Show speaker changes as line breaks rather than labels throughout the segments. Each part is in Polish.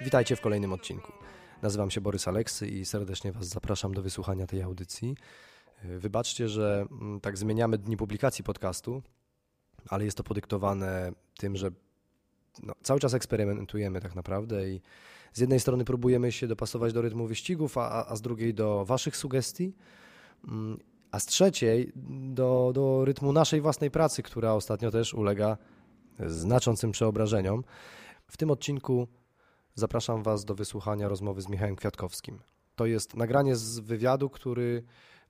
Witajcie w kolejnym odcinku. Nazywam się Borys Aleksy i serdecznie Was zapraszam do wysłuchania tej audycji. Wybaczcie, że mm, tak zmieniamy dni publikacji podcastu, ale jest to podyktowane tym, że no, cały czas eksperymentujemy tak naprawdę i z jednej strony próbujemy się dopasować do rytmu wyścigów, a, a z drugiej do Waszych sugestii, mm, a z trzeciej do, do rytmu naszej własnej pracy, która ostatnio też ulega znaczącym przeobrażeniom. W tym odcinku zapraszam Was do wysłuchania rozmowy z Michałem Kwiatkowskim. To jest nagranie z wywiadu, który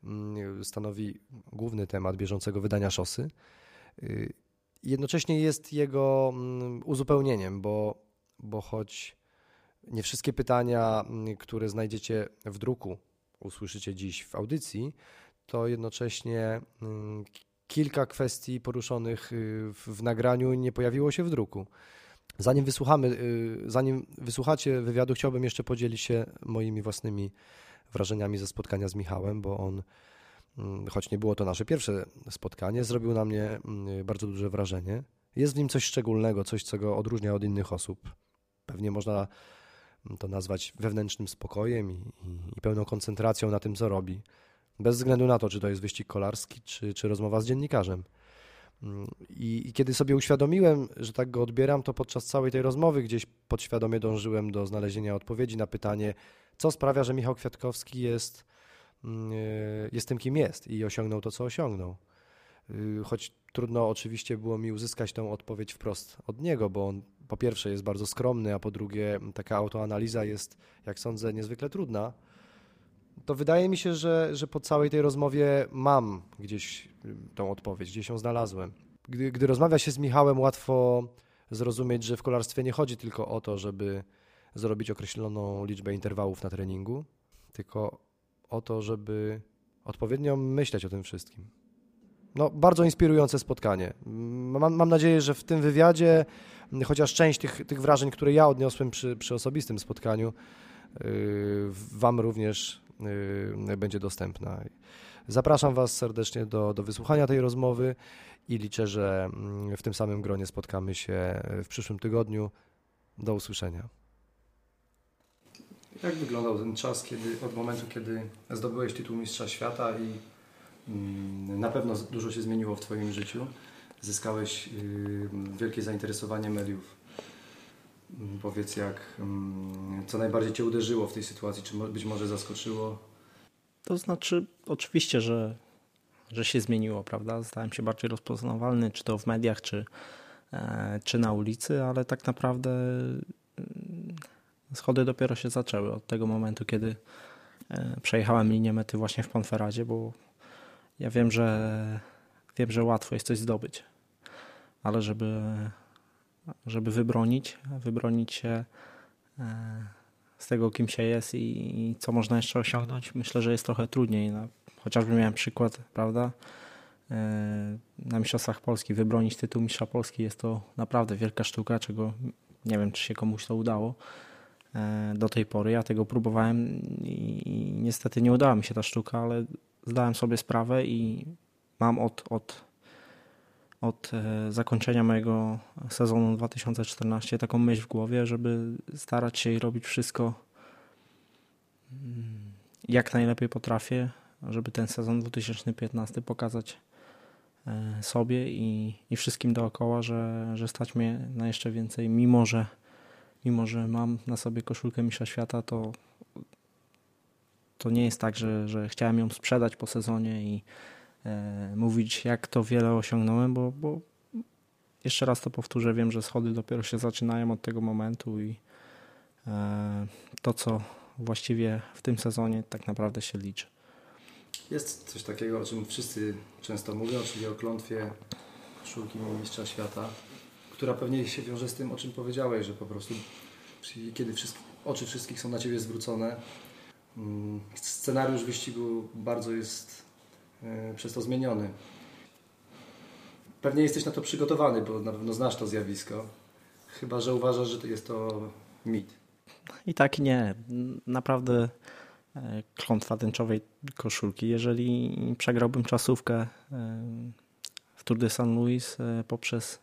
mm, stanowi główny temat bieżącego wydania szosy. Y, jednocześnie jest jego mm, uzupełnieniem, bo, bo choć nie wszystkie pytania, mm, które znajdziecie w druku, usłyszycie dziś w audycji, to jednocześnie kilka kwestii poruszonych y, w nagraniu nie pojawiło się w druku. Zanim wysłuchamy, y, zanim wysłuchacie wywiadu, chciałbym jeszcze podzielić się moimi własnymi wrażeniami ze spotkania z Michałem, bo on, mm, choć nie było to nasze pierwsze spotkanie, zrobił na mnie mm, bardzo duże wrażenie. Jest w nim coś szczególnego, coś, co go odróżnia od innych osób. Pewnie można to nazwać wewnętrznym spokojem i, i, pełną koncentracją na tym, co robi. Bez względu na to, czy to jest wyścig kolarski, czy, czy rozmowa z dziennikarzem. I, I, kiedy sobie uświadomiłem, że tak go odbieram, to podczas całej tej rozmowy gdzieś podświadomie dążyłem do znalezienia odpowiedzi na pytanie, co sprawia, że Michał Kwiatkowski jest, mm, e, jest tym, kim jest i osiągnął to, co osiągnął. Y, choć trudno oczywiście było mi uzyskać tę odpowiedź wprost od niego, bo on po pierwsze jest bardzo skromny, a po drugie taka autoanaliza jest, jak sądzę, niezwykle trudna to wydaje mi się, że, że po całej tej rozmowie mam gdzieś y, tą odpowiedź, gdzieś ją znalazłem. Gdy, gdy rozmawia się z Michałem, łatwo zrozumieć, że w kolarstwie nie chodzi tylko o to, żeby zrobić określoną liczbę interwałów na treningu, tylko o to, żeby odpowiednio myśleć o tym wszystkim. No, bardzo inspirujące spotkanie. Mam, mam nadzieję, że w tym wywiadzie, chociaż część tych, tych wrażeń, które ja odniosłem przy, przy osobistym spotkaniu, yy, Wam również Y, będzie dostępna. Zapraszam Was serdecznie do, do wysłuchania tej rozmowy i liczę, że mm, w tym samym gronie spotkamy się w przyszłym tygodniu. Do usłyszenia. Jak wyglądał ten czas kiedy, od momentu, kiedy zdobyłeś tytuł Mistrza Świata i mm, na pewno dużo się zmieniło w Twoim życiu? Zyskałeś y, wielkie zainteresowanie mediów powiedz, jak, mm, co najbardziej Cię uderzyło w tej sytuacji, czy być może zaskoczyło?
To znaczy, oczywiście, że, że się zmieniło, prawda? Stałem się bardziej rozpoznawalny, czy to w mediach, czy, e, czy na ulicy, ale tak naprawdę mm, schody dopiero się zaczęły od tego momentu, kiedy e, przejechałem linię mety właśnie w Ponferadzie, bo ja wiem, że wiem, że łatwo jest coś zdobyć, ale żeby żeby wybronić, wybronić się e, z tego, kim się jest i, co można jeszcze osiągnąć, myślę, że jest trochę trudniej. No, chociażby miałem przykład, prawda, e, na Mistrzostwach Polski wybronić tytuł Mistrza Polski jest to naprawdę wielka sztuka, czego nie wiem, czy się komuś to udało e, do tej pory. Ja tego próbowałem i, i niestety nie udała mi się ta sztuka, ale zdałem sobie sprawę i mam od, od od e, zakończenia mojego sezonu 2014 taką myśl w głowie, żeby starać się i robić wszystko mm, jak najlepiej potrafię, żeby ten sezon 2015 pokazać e, sobie i, i wszystkim dookoła, że, że stać mnie na jeszcze więcej, mimo że, mimo że mam na sobie koszulkę Misza Świata, to, to nie jest tak, że, że chciałem ją sprzedać po sezonie i mówić, jak to wiele osiągnąłem, bo, bo jeszcze raz to powtórzę, wiem, że schody dopiero się zaczynają od tego momentu i e, to, co właściwie w tym sezonie tak naprawdę się liczy.
Jest coś takiego, o czym wszyscy często mówią, czyli o klątwie koszulki mistrza świata, która pewnie się wiąże z tym, o czym powiedziałeś, że po prostu kiedy oczy wszystkich są na Ciebie zwrócone, mm, scenariusz wyścigu bardzo jest E, przez to zmieniony. Pewnie jesteś na to przygotowany, bo na pewno znasz to zjawisko. Chyba, że uważasz, że jest to mit.
I tak nie. Naprawdę e, klątwa tęczowej koszulki. Jeżeli przegrałbym czasówkę e, w Tour de San Luis poprzez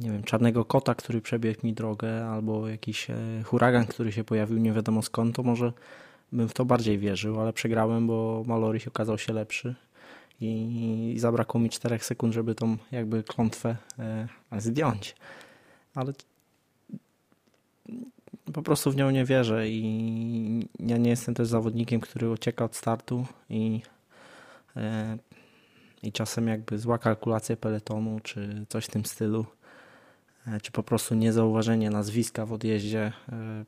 nie wiem, czarnego kota, który przebiegł mi drogę, albo jakiś huragan, który się pojawił nie wiadomo skąd, to może bym w to bardziej wierzył, ale przegrałem, bo Mallory okazał się lepszy i zabrakło mi 4 sekund, żeby tą jakby klątwę zdjąć. Ale po prostu w nią nie wierzę i ja nie jestem też zawodnikiem, który ucieka od startu i, e, i czasem jakby zła kalkulacja peletonu czy coś w tym stylu, e, czy po prostu niezauważenie nazwiska w odjeździe e,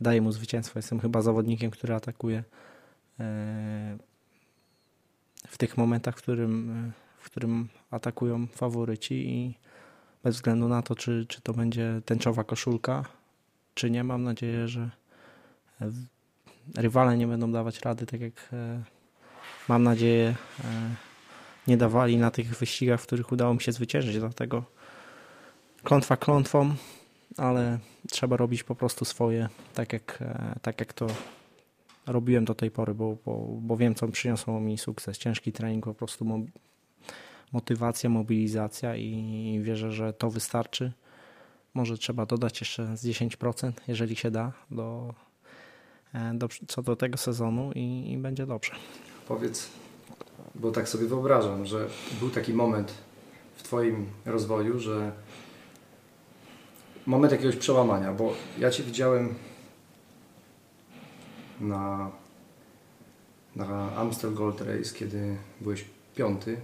daje mu zwycięstwo. Jestem chyba zawodnikiem, który atakuje w tych momentach, w którym, w którym atakują faworyci i bez względu na to, czy, czy to będzie tęczowa koszulka, czy nie. Mam nadzieję, że e, rywale nie będą dawać rady, tak jak e, mam nadzieję e, nie dawali na tych wyścigach, w których udało mi się zwyciężyć. Dlatego klątwa klątwą, ale trzeba robić po prostu swoje, tak jak, tak jak to robiłem do tej pory, bo, bo, bo wiem, co przyniosło mi sukces. Ciężki trening, po prostu motywacja, mobilizacja i wierzę, że to wystarczy. Może trzeba dodać jeszcze z 10%, jeżeli się da, do, e, do, co do tego sezonu i, i będzie dobrze.
Powiedz, bo tak sobie wyobrażam, że był taki moment w Twoim rozwoju, że moment jakiegoś przełamania, bo ja Cię widziałem na, na Amstel Gold Race, kiedy byłeś piąty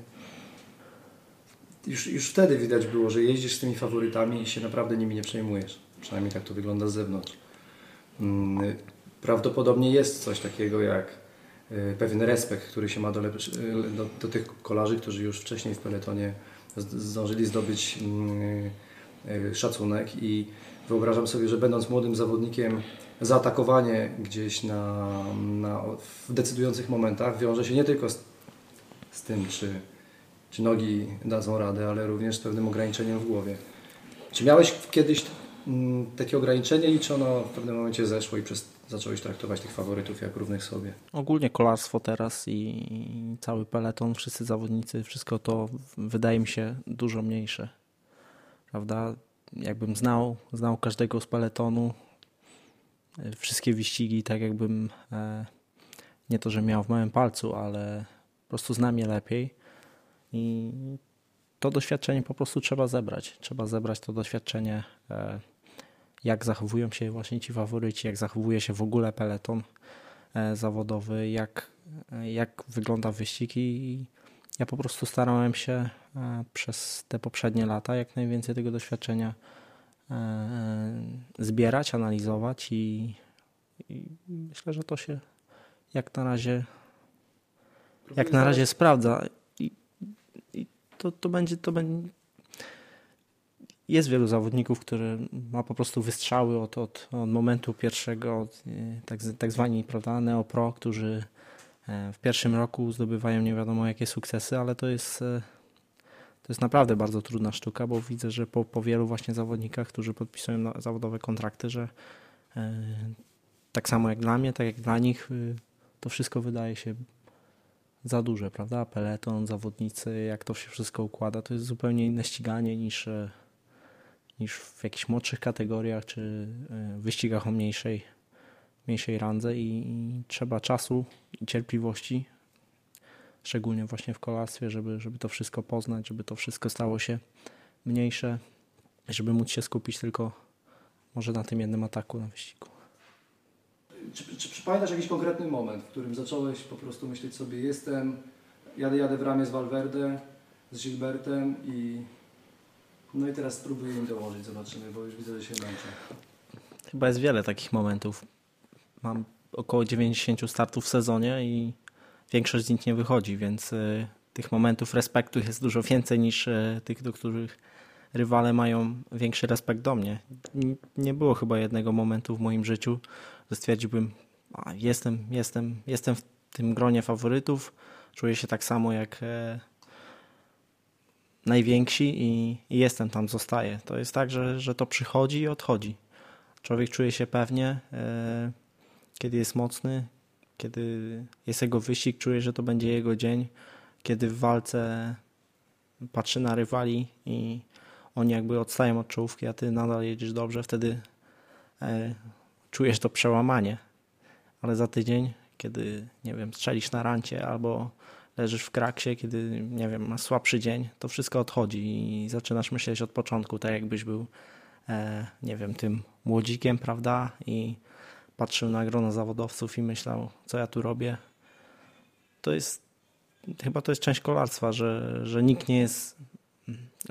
już, już wtedy widać było, że jeździsz z tymi faworytami i się naprawdę nimi nie przejmujesz. Przynajmniej tak to wygląda z zewnątrz. Mm, prawdopodobnie jest coś takiego jak y, pewien respekt, który się ma do, y, do, do tych kolarzy, którzy już wcześniej w peletonie zdążyli zdobyć mm, szacunek i wyobrażam sobie, że będąc młodym zawodnikiem zaatakowanie gdzieś na, na, w decydujących momentach wiąże się nie tylko z, z tym, czy czy nogi dadzą radę, ale również z pewnym ograniczeniem w głowie. Czy miałeś kiedyś mm, takie ograniczenie i czy ono w pewnym momencie zeszło i przez, zacząłeś traktować tych faworytów jak równych sobie?
Ogólnie kolarstwo teraz i cały peleton, wszyscy zawodnicy, wszystko to wydaje mi się dużo mniejsze. Prawda? Jakbym znał, znał każdego z peletonu, e, wszystkie wyścigi, tak jakbym e, nie to, że miał w małym palcu, ale po prostu znam je lepiej i to doświadczenie po prostu trzeba zebrać. Trzeba zebrać to doświadczenie, e, jak zachowują się właśnie ci faworyci, jak zachowuje się w ogóle peleton zawodowy, jak, jak wygląda wyścig i ja po prostu starałem się przez te poprzednie lata jak najwięcej tego doświadczenia zbierać, analizować i, i myślę, że to się jak na razie jak na razie sprawdza. To, to będzie, to będzie jest wielu zawodników, który ma po prostu wystrzały od, od, od momentu pierwszego, od, e, tak, tak zwani prawda, neopro, którzy e, w pierwszym roku zdobywają nie wiadomo jakie sukcesy, ale to jest, e, to jest naprawdę bardzo trudna sztuka, bo widzę, że po, po wielu właśnie zawodnikach, którzy podpisują zawodowe kontrakty, że tak samo jak dla mnie, tak jak dla nich, to wszystko wydaje się za duże, prawda? Peleton, zawodnicy, jak to się wszystko układa, to jest zupełnie inne ściganie niż, e, niż w jakichś młodszych kategoriach czy e, wyścigach o mniejszej, mniejszej randze i, trzeba czasu i cierpliwości, szczególnie właśnie w kolarstwie, żeby, żeby to wszystko poznać, żeby to wszystko stało się mniejsze, żeby móc się skupić tylko może na tym jednym ataku na wyścigu.
Czy, czy przypamiętasz jakiś konkretny moment, w którym zacząłeś po prostu myśleć sobie, jestem, jadę, jadę w ramię z Valverde, z Gilbertem i no i teraz spróbuję im dołożyć, zobaczymy, bo już widzę, że się męczę.
Chyba jest wiele takich momentów. Mam około 90 startów w sezonie i większość z nich nie wychodzi, więc y, tych momentów respektu jest dużo więcej niż y, tych, do których rywale mają większy respekt do mnie. Nie było chyba jednego momentu w moim życiu, że stwierdziłbym, a, jestem, jestem, jestem w tym gronie faworytów, czuję się tak samo jak e, najwięksi i, i, jestem tam, zostaję. To jest tak, że, że to przychodzi i odchodzi. Człowiek czuje się pewnie, e, kiedy jest mocny, kiedy jest jego wyścig, czuje, że to będzie jego dzień, kiedy w walce patrzy na rywali i oni jakby odstają od czołówki, a ty nadal jedziesz dobrze, wtedy e, czujesz to przełamanie. Ale za tydzień, kiedy, nie wiem, strzelisz na rancie albo leżysz w kraksie, kiedy, nie wiem, masz słabszy dzień, to wszystko odchodzi i zaczynasz myśleć od początku, tak jakbyś był, e, nie wiem, tym młodzikiem, prawda? I patrzył na grono zawodowców i myślał, co ja tu robię. To jest, chyba to jest część kolarstwa, że, że nikt nie jest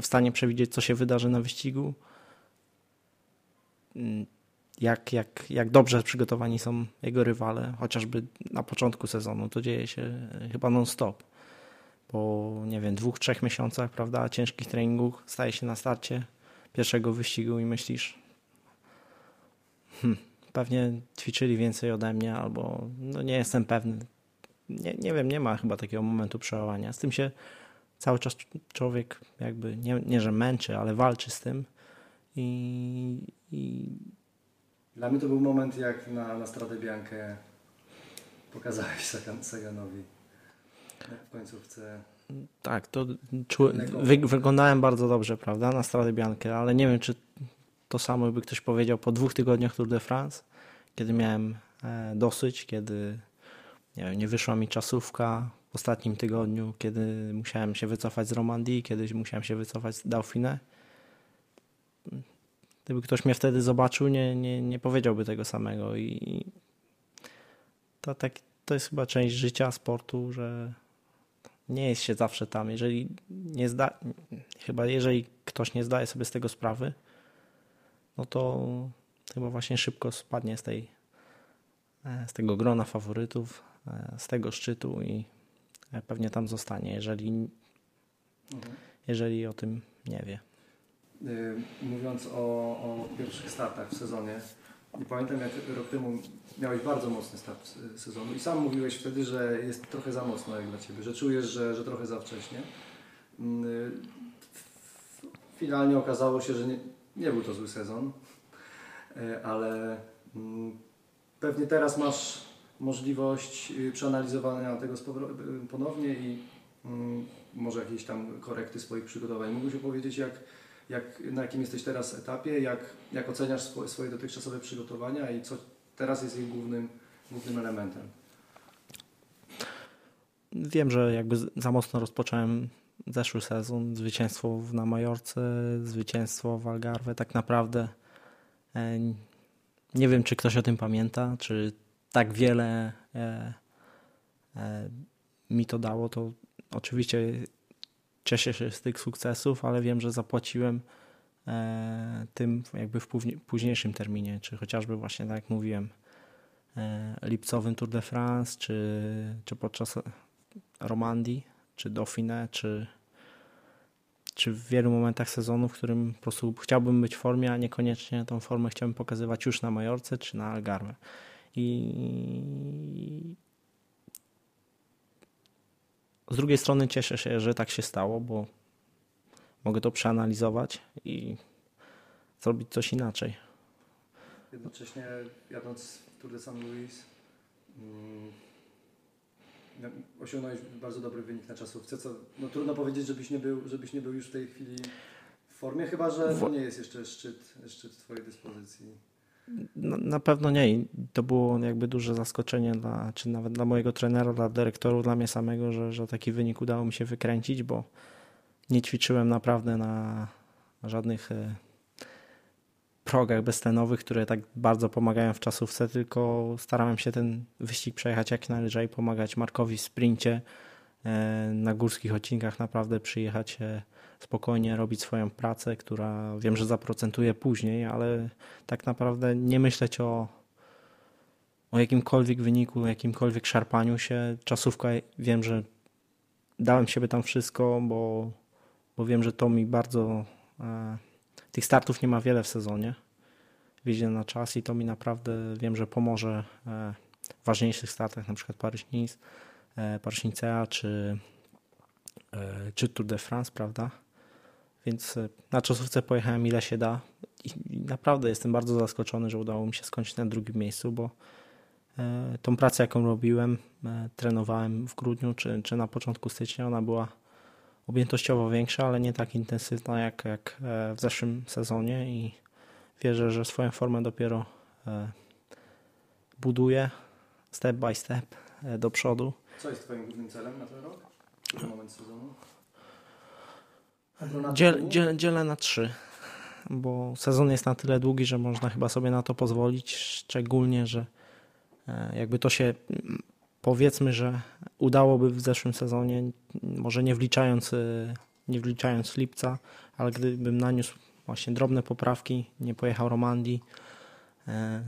w stanie przewidzieć, co się wydarzy na wyścigu. Jak, jak, jak dobrze przygotowani są jego rywale, chociażby na początku sezonu. To dzieje się chyba non-stop. Po, nie wiem, dwóch, trzech miesiącach, prawda, ciężkich treningów, staje się na starcie pierwszego wyścigu i myślisz, hmm, pewnie ćwiczyli więcej ode mnie, albo no nie jestem pewny. Nie, nie wiem, nie ma chyba takiego momentu przełamania. Z tym się cały czas człowiek jakby, nie, nie że męczy, ale walczy z tym. I, i...
Dla mnie to był moment, jak na, na Stradę Biankę pokazałeś Saganowi w końcówce.
Tak, to czu... Wy, wyglądałem bardzo dobrze, prawda, na Stradę Biankę, ale nie wiem, czy to samo by ktoś powiedział po dwóch tygodniach Tour de France, kiedy miałem e, dosyć, kiedy nie, wiem, nie wyszła mi czasówka w ostatnim tygodniu, kiedy musiałem się wycofać z Romandii, kiedy musiałem się wycofać z Dauphine. Gdyby ktoś mnie wtedy zobaczył, nie, nie, nie powiedziałby tego samego. I to, tak, to jest chyba część życia, sportu, że nie jest się zawsze tam. Jeżeli nie zda, chyba jeżeli ktoś nie zdaje sobie z tego sprawy, no to chyba właśnie szybko spadnie z tej e, z tego grona faworytów, e, z tego szczytu i e, pewnie tam zostanie, jeżeli, mhm. jeżeli o tym nie wie.
Mówiąc o, o pierwszych startach w sezonie, i pamiętam jak rok temu miałeś bardzo mocny start sezonu i sam mówiłeś wtedy, że jest trochę za mocno jak dla Ciebie, że czujesz, że, że trochę za wcześnie. Mm, finalnie okazało się, że nie, nie był to zły sezon, e, ale mm, pewnie teraz masz możliwość y, przeanalizowania tego y, ponownie i mm, może jakieś tam korekty swoich przygotowań. Mógłbyś opowiedzieć, jak, jak, na jakim jesteś teraz etapie, jak, jak oceniasz swoje, dotychczasowe przygotowania i co teraz jest ich głównym, głównym elementem?
Wiem, że jakby za mocno rozpocząłem zeszły sezon, zwycięstwo na Majorce, zwycięstwo w Algarve, tak naprawdę e, nie wiem, czy ktoś o tym pamięta, czy tak wiele e, e, mi to dało, to oczywiście cieszę się z tych sukcesów, ale wiem, że zapłaciłem tym jakby w późniejszym terminie, czy chociażby właśnie tak jak mówiłem, lipcowym Tour de France, czy, czy podczas Romandii, czy Dauphiné, czy, czy w wielu momentach sezonu, w którym po prostu chciałbym być w formie, a niekoniecznie tą formę chciałbym pokazywać już na Majorce czy na Algarve. I z drugiej strony cieszę się, że tak się stało, bo mogę to przeanalizować i zrobić coś inaczej.
Jednocześnie jadąc w Tour de San Luis mm, osiągnąłeś bardzo dobry wynik na czasówce, co no, trudno powiedzieć, żebyś nie, był, żebyś nie był już w tej chwili w formie, chyba że to nie jest jeszcze szczyt, szczyt Twojej dyspozycji.
Na, pewno nie. To było jakby duże zaskoczenie dla, czy nawet dla mojego trenera, dla dyrektorów, dla mnie samego, że, że taki wynik udało mi się wykręcić, bo nie ćwiczyłem naprawdę na żadnych e, progach beztlenowych, które tak bardzo pomagają w czasówce, tylko starałem się ten wyścig przejechać jak należy i pomagać Markowi w sprincie. E, na górskich odcinkach naprawdę przyjechać spokojnie, robić swoją pracę, która wiem, że zaprocentuje później, ale tak naprawdę nie myśleć o, o jakimkolwiek wyniku, jakimkolwiek szarpaniu się. Czasówka wiem, że dałem siebie tam wszystko, bo, bo wiem, że to mi bardzo e, tych startów nie ma wiele w sezonie. Wjeździe na czas i to mi naprawdę wiem, że pomoże e, w ważniejszych startach, na przykład Paryż-Nice, e, Paryż-Nicea czy, e, czy Tour de France, prawda? Więc na czasówce pojechałem ile się da i naprawdę jestem bardzo zaskoczony, że udało mi się skończyć na drugim miejscu, bo tą pracę, jaką robiłem, trenowałem w grudniu czy, czy na początku stycznia, ona była objętościowo większa, ale nie tak intensywna jak, jak w zeszłym sezonie i wierzę, że swoją formę dopiero buduje step by step do przodu.
Co jest Twoim głównym celem na ten rok? Na moment sezonu?
Dziel, dziel, dzielę na trzy, bo sezon jest na tyle długi, że można chyba sobie na to pozwolić, szczególnie, że e, jakby to się powiedzmy, że udałoby w zeszłym sezonie, może nie wliczając, e, nie wliczając lipca, ale gdybym naniósł właśnie drobne poprawki, nie pojechał Romandii, e,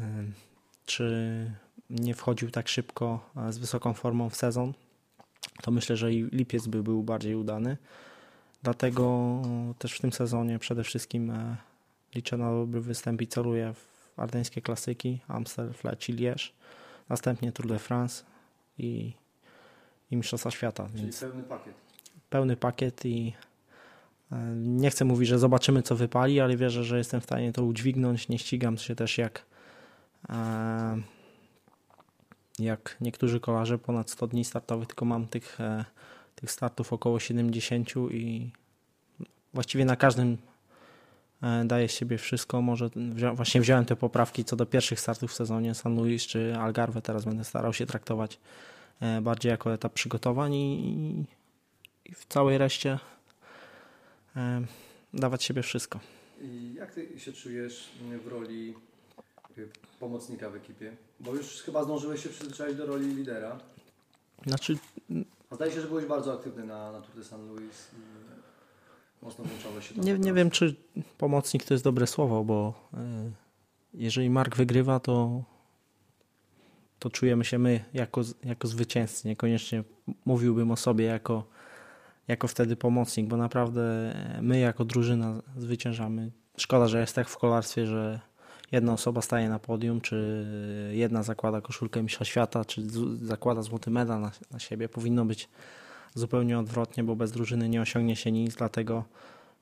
czy nie wchodził tak szybko z wysoką formą w sezon, to myślę, że i lipiec by był bardziej udany. Dlatego też w tym sezonie przede wszystkim e, liczę na dobry występ i celuję w ardeńskie klasyki, Amstel, Flech i Liège, następnie Tour de France i, i Mistrzostwa Świata.
Czyli więc pełny pakiet.
Pełny pakiet i e, nie chcę mówić, że zobaczymy co wypali, ale wierzę, że jestem w stanie to udźwignąć. Nie ścigam się też jak e, jak niektórzy kolarze ponad 100 dni startowych, tylko mam tych tych startów około 70 i właściwie na każdym e, daje z siebie wszystko. Może wzią, właśnie wziąłem te poprawki co do pierwszych startów w sezonie San Luis czy Algarve. Teraz będę starał się traktować e, bardziej jako etap przygotowań i, i w całej reszcie e, dawać siebie wszystko.
I jak ty się czujesz w roli pomocnika w ekipie? Bo już chyba zdążyłeś się przyzwyczaić do roli lidera.
Znaczy,
a zdaje się, że byłeś bardzo aktywny na, na Tour de San Luis i mocno włączałeś się
tam. Nie, nie wiem, czy pomocnik to jest dobre słowo, bo jeżeli Mark wygrywa, to, to czujemy się my jako, jako zwycięzcy. Niekoniecznie mówiłbym o sobie jako, jako wtedy pomocnik, bo naprawdę my jako drużyna zwyciężamy. Szkoda, że jest tak w kolarstwie, że jedna osoba staje na podium, czy jedna zakłada koszulkę Mistrza Świata, czy zakłada złoty medal na, na siebie. Powinno być zupełnie odwrotnie, bo bez drużyny nie osiągnie się nic, dlatego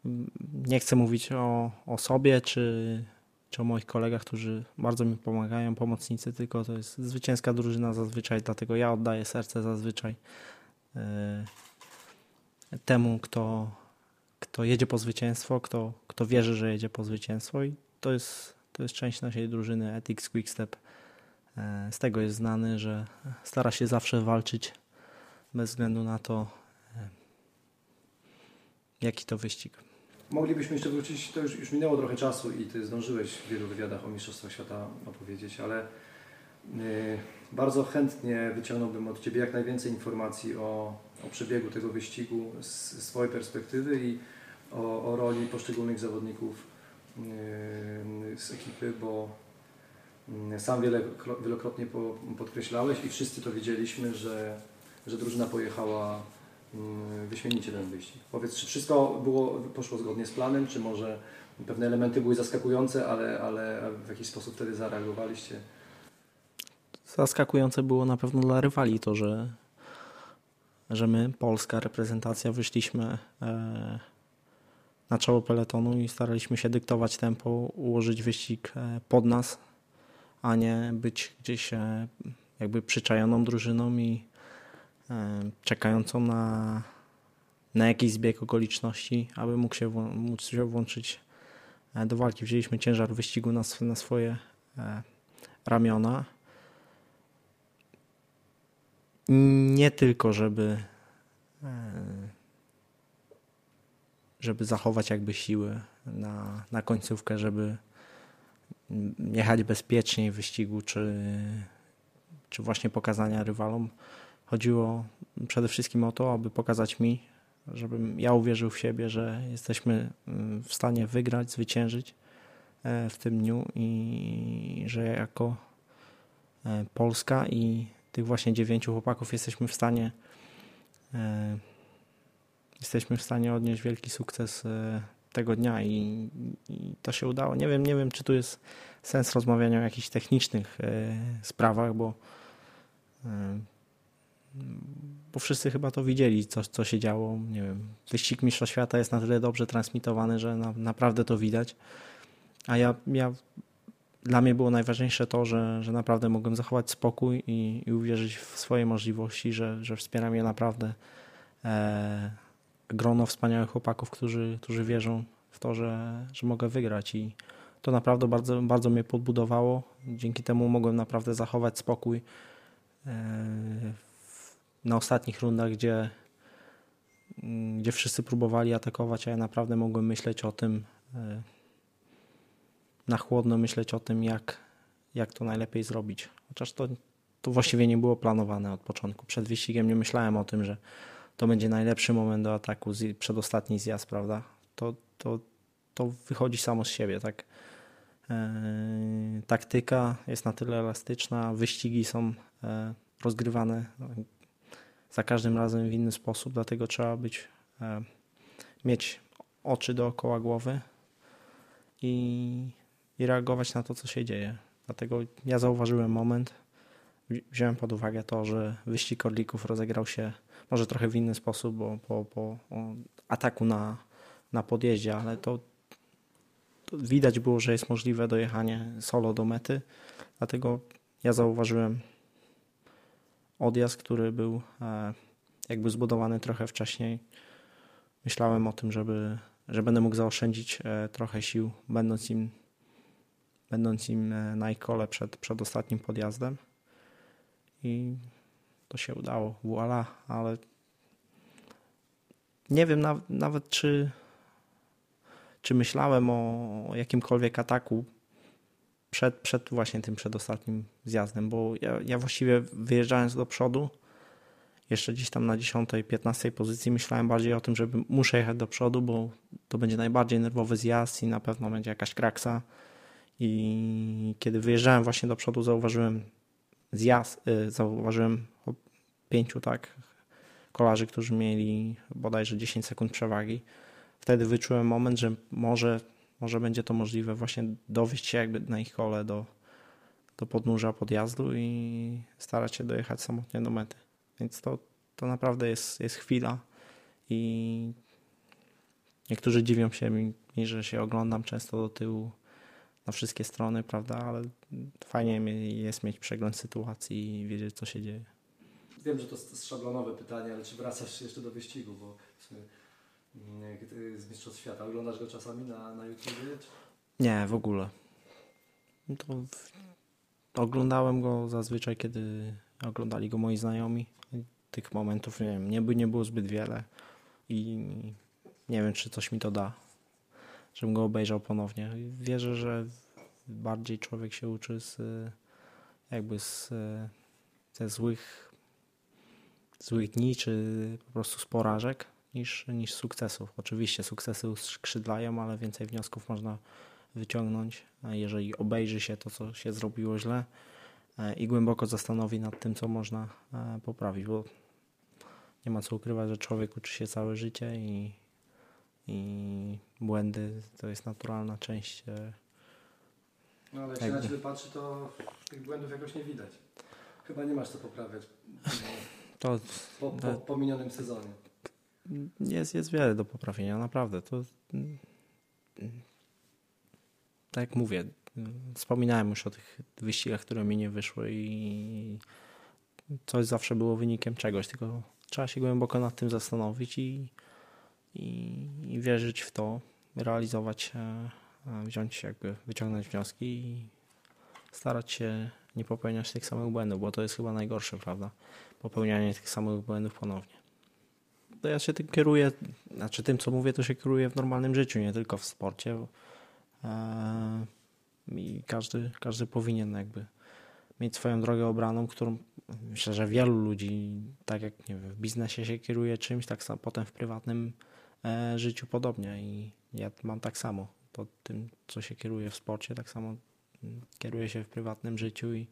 mm, nie chcę mówić o, o sobie, czy, czy o moich kolegach, którzy bardzo mi pomagają, pomocnicy, tylko to jest zwycięska drużyna zazwyczaj, dlatego ja oddaję serce zazwyczaj yy, temu, kto, kto jedzie po zwycięstwo, kto, kto wierzy, że jedzie po zwycięstwo i to jest to jest część naszej drużyny Ethics Quickstep. E, z tego jest znany, że stara się zawsze walczyć bez względu na to, e, jaki to wyścig.
Moglibyśmy jeszcze wrócić, to już, już minęło trochę czasu i Ty zdążyłeś w wielu wywiadach o Mistrzostwach Świata opowiedzieć, ale yy, bardzo chętnie wyciągnąłbym od Ciebie jak najwięcej informacji o, o przebiegu tego wyścigu z, swojej perspektywy i o, o roli poszczególnych zawodników Yy, z ekipy, bo mm, sam wiele, wielokrotnie podkreślałeś i wszyscy to widzieliśmy, że, że drużyna pojechała wyśmienicie ten wyścig. Powiedz, czy wszystko było, poszło zgodnie z planem, czy może pewne elementy były zaskakujące, ale, ale w jakiś sposób wtedy zareagowaliście?
Zaskakujące było na pewno dla rywali to, że, że my, polska reprezentacja, wyszliśmy e, na czoło peletonu i staraliśmy się dyktować tempo, ułożyć wyścig e, pod nas, a nie być gdzieś e, jakby przyczajoną drużyną i e, czekającą na, na jakiś zbieg okoliczności, aby mógł się, móc się włączyć do walki. Wzięliśmy ciężar wyścigu na, na swoje ramiona. Nie tylko, żeby żeby zachować jakby siły na, na końcówkę, żeby jechać bezpieczniej w wyścigu, czy, czy właśnie pokazania rywalom. Chodziło przede wszystkim o to, aby pokazać mi, żebym ja uwierzył w siebie, że jesteśmy mm, w stanie wygrać, zwyciężyć e, w tym dniu i że jako e, Polska i tych właśnie dziewięciu chłopaków jesteśmy w stanie e, jesteśmy w stanie odnieść wielki sukces tego dnia i, i, to się udało. Nie wiem, nie wiem, czy tu jest sens rozmawiania o jakichś technicznych sprawach, bo, bo wszyscy chyba to widzieli, co, co się działo. Nie wiem, wyścig Mistrza Świata jest na tyle dobrze transmitowany, że na, naprawdę to widać. A ja, ja dla mnie było najważniejsze to, że, że naprawdę mogłem zachować spokój i, i uwierzyć w swoje możliwości, że, że wspiera mnie naprawdę e, grono wspaniałych chłopaków, którzy, którzy wierzą w to, że, że mogę wygrać i to naprawdę bardzo, bardzo mnie podbudowało. Dzięki temu mogłem naprawdę zachować spokój e, na ostatnich rundach, gdzie, mm, gdzie wszyscy próbowali atakować, a ja naprawdę mogłem myśleć o tym, e, na chłodno myśleć o tym, jak, jak to najlepiej zrobić. Chociaż to, to właściwie nie było planowane od początku. Przed wyścigiem nie myślałem o tym, że to będzie najlepszy moment do ataku, przedostatni zjazd, prawda? To, to, to wychodzi samo z siebie, tak? E, taktyka jest na tyle elastyczna, wyścigi są e, rozgrywane za każdym razem w inny sposób, dlatego trzeba być, e, mieć oczy dookoła głowy i, i reagować na to, co się dzieje. Dlatego ja zauważyłem moment, wziąłem pod uwagę to, że wyścig Orlików rozegrał się może trochę w inny sposób, bo po, po ataku na, na podjeździe, ale to, to widać było, że jest możliwe dojechanie solo do mety. Dlatego ja zauważyłem odjazd, który był e, jakby zbudowany trochę wcześniej. Myślałem o tym, żeby, że będę mógł zaoszczędzić e, trochę sił, będąc im, będąc im e, na ich kole przed, przed ostatnim podjazdem. I to się udało, voila, ale nie wiem nawet, nawet czy, czy myślałem o jakimkolwiek ataku przed, przed właśnie tym przedostatnim zjazdem, bo ja, ja właściwie wyjeżdżając do przodu, jeszcze gdzieś tam na 10, 15 pozycji myślałem bardziej o tym, że muszę jechać do przodu, bo to będzie najbardziej nerwowy zjazd i na pewno będzie jakaś kraksa. I kiedy wyjeżdżałem właśnie do przodu, zauważyłem zjazd, y, zauważyłem pięciu tak kolarzy, którzy mieli bodajże 10 sekund przewagi. Wtedy wyczułem moment, że może może będzie to możliwe właśnie dowieść się jakby na ich kole do, do podnóża podjazdu i starać się dojechać samotnie do mety. Więc to, to naprawdę jest, jest chwila i niektórzy dziwią się mi, że się oglądam często do tyłu na wszystkie strony, prawda, ale fajnie jest mieć przegląd sytuacji i wiedzieć, co się dzieje.
Wiem, że to jest szablonowe pytanie, ale czy wracasz jeszcze do wyścigu, bo z Mistrzostw Świata. Oglądasz go czasami na, na YouTube?
Nie, w ogóle. To w... Oglądałem go zazwyczaj, kiedy oglądali go moi znajomi. Tych momentów nie wiem, nie, by, nie było zbyt wiele i nie wiem, czy coś mi to da, żebym go obejrzał ponownie. Wierzę, że bardziej człowiek się uczy z jakby z, ze złych, złych dni, czy po prostu z porażek, niż, niż sukcesów. Oczywiście sukcesy skrzydlają, ale więcej wniosków można wyciągnąć, jeżeli obejrzy się to, co się zrobiło źle e, i głęboko zastanowi nad tym, co można e, poprawić, bo nie ma co ukrywać, że człowiek uczy się całe życie i, i błędy to jest naturalna część. E,
no ale jak się na Ciebie patrzy, to tych błędów jakoś nie widać. Chyba nie masz co poprawiać to, po, po, po minionym sezonie
jest, jest wiele do poprawienia, naprawdę. To tak jak mówię, wspominałem już o tych wyścigach, które mi nie wyszły i coś zawsze było wynikiem czegoś, tylko trzeba się głęboko nad tym zastanowić i, i, i wierzyć w to, realizować, e, wziąć jakby, wyciągnąć wnioski i starać się nie popełniać tych samych błędów, bo to jest chyba najgorsze, prawda? Popełnianie tych samych błędów ponownie to ja się tym kieruję, znaczy tym, co mówię, to się kieruję w normalnym życiu, nie tylko w sporcie. E, I każdy, każdy powinien jakby mieć swoją drogę obraną, którą myślę, że wielu ludzi, tak jak nie wiem, w biznesie się kieruje czymś, tak samo potem w prywatnym e, życiu podobnie i ja mam tak samo. To tym, co się kieruje w sporcie, tak samo kieruję się w prywatnym życiu i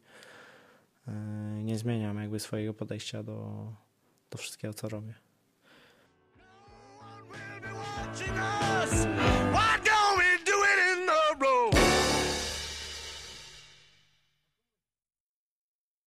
e, nie zmieniam jakby swojego podejścia do, do wszystkiego, co robię. Us.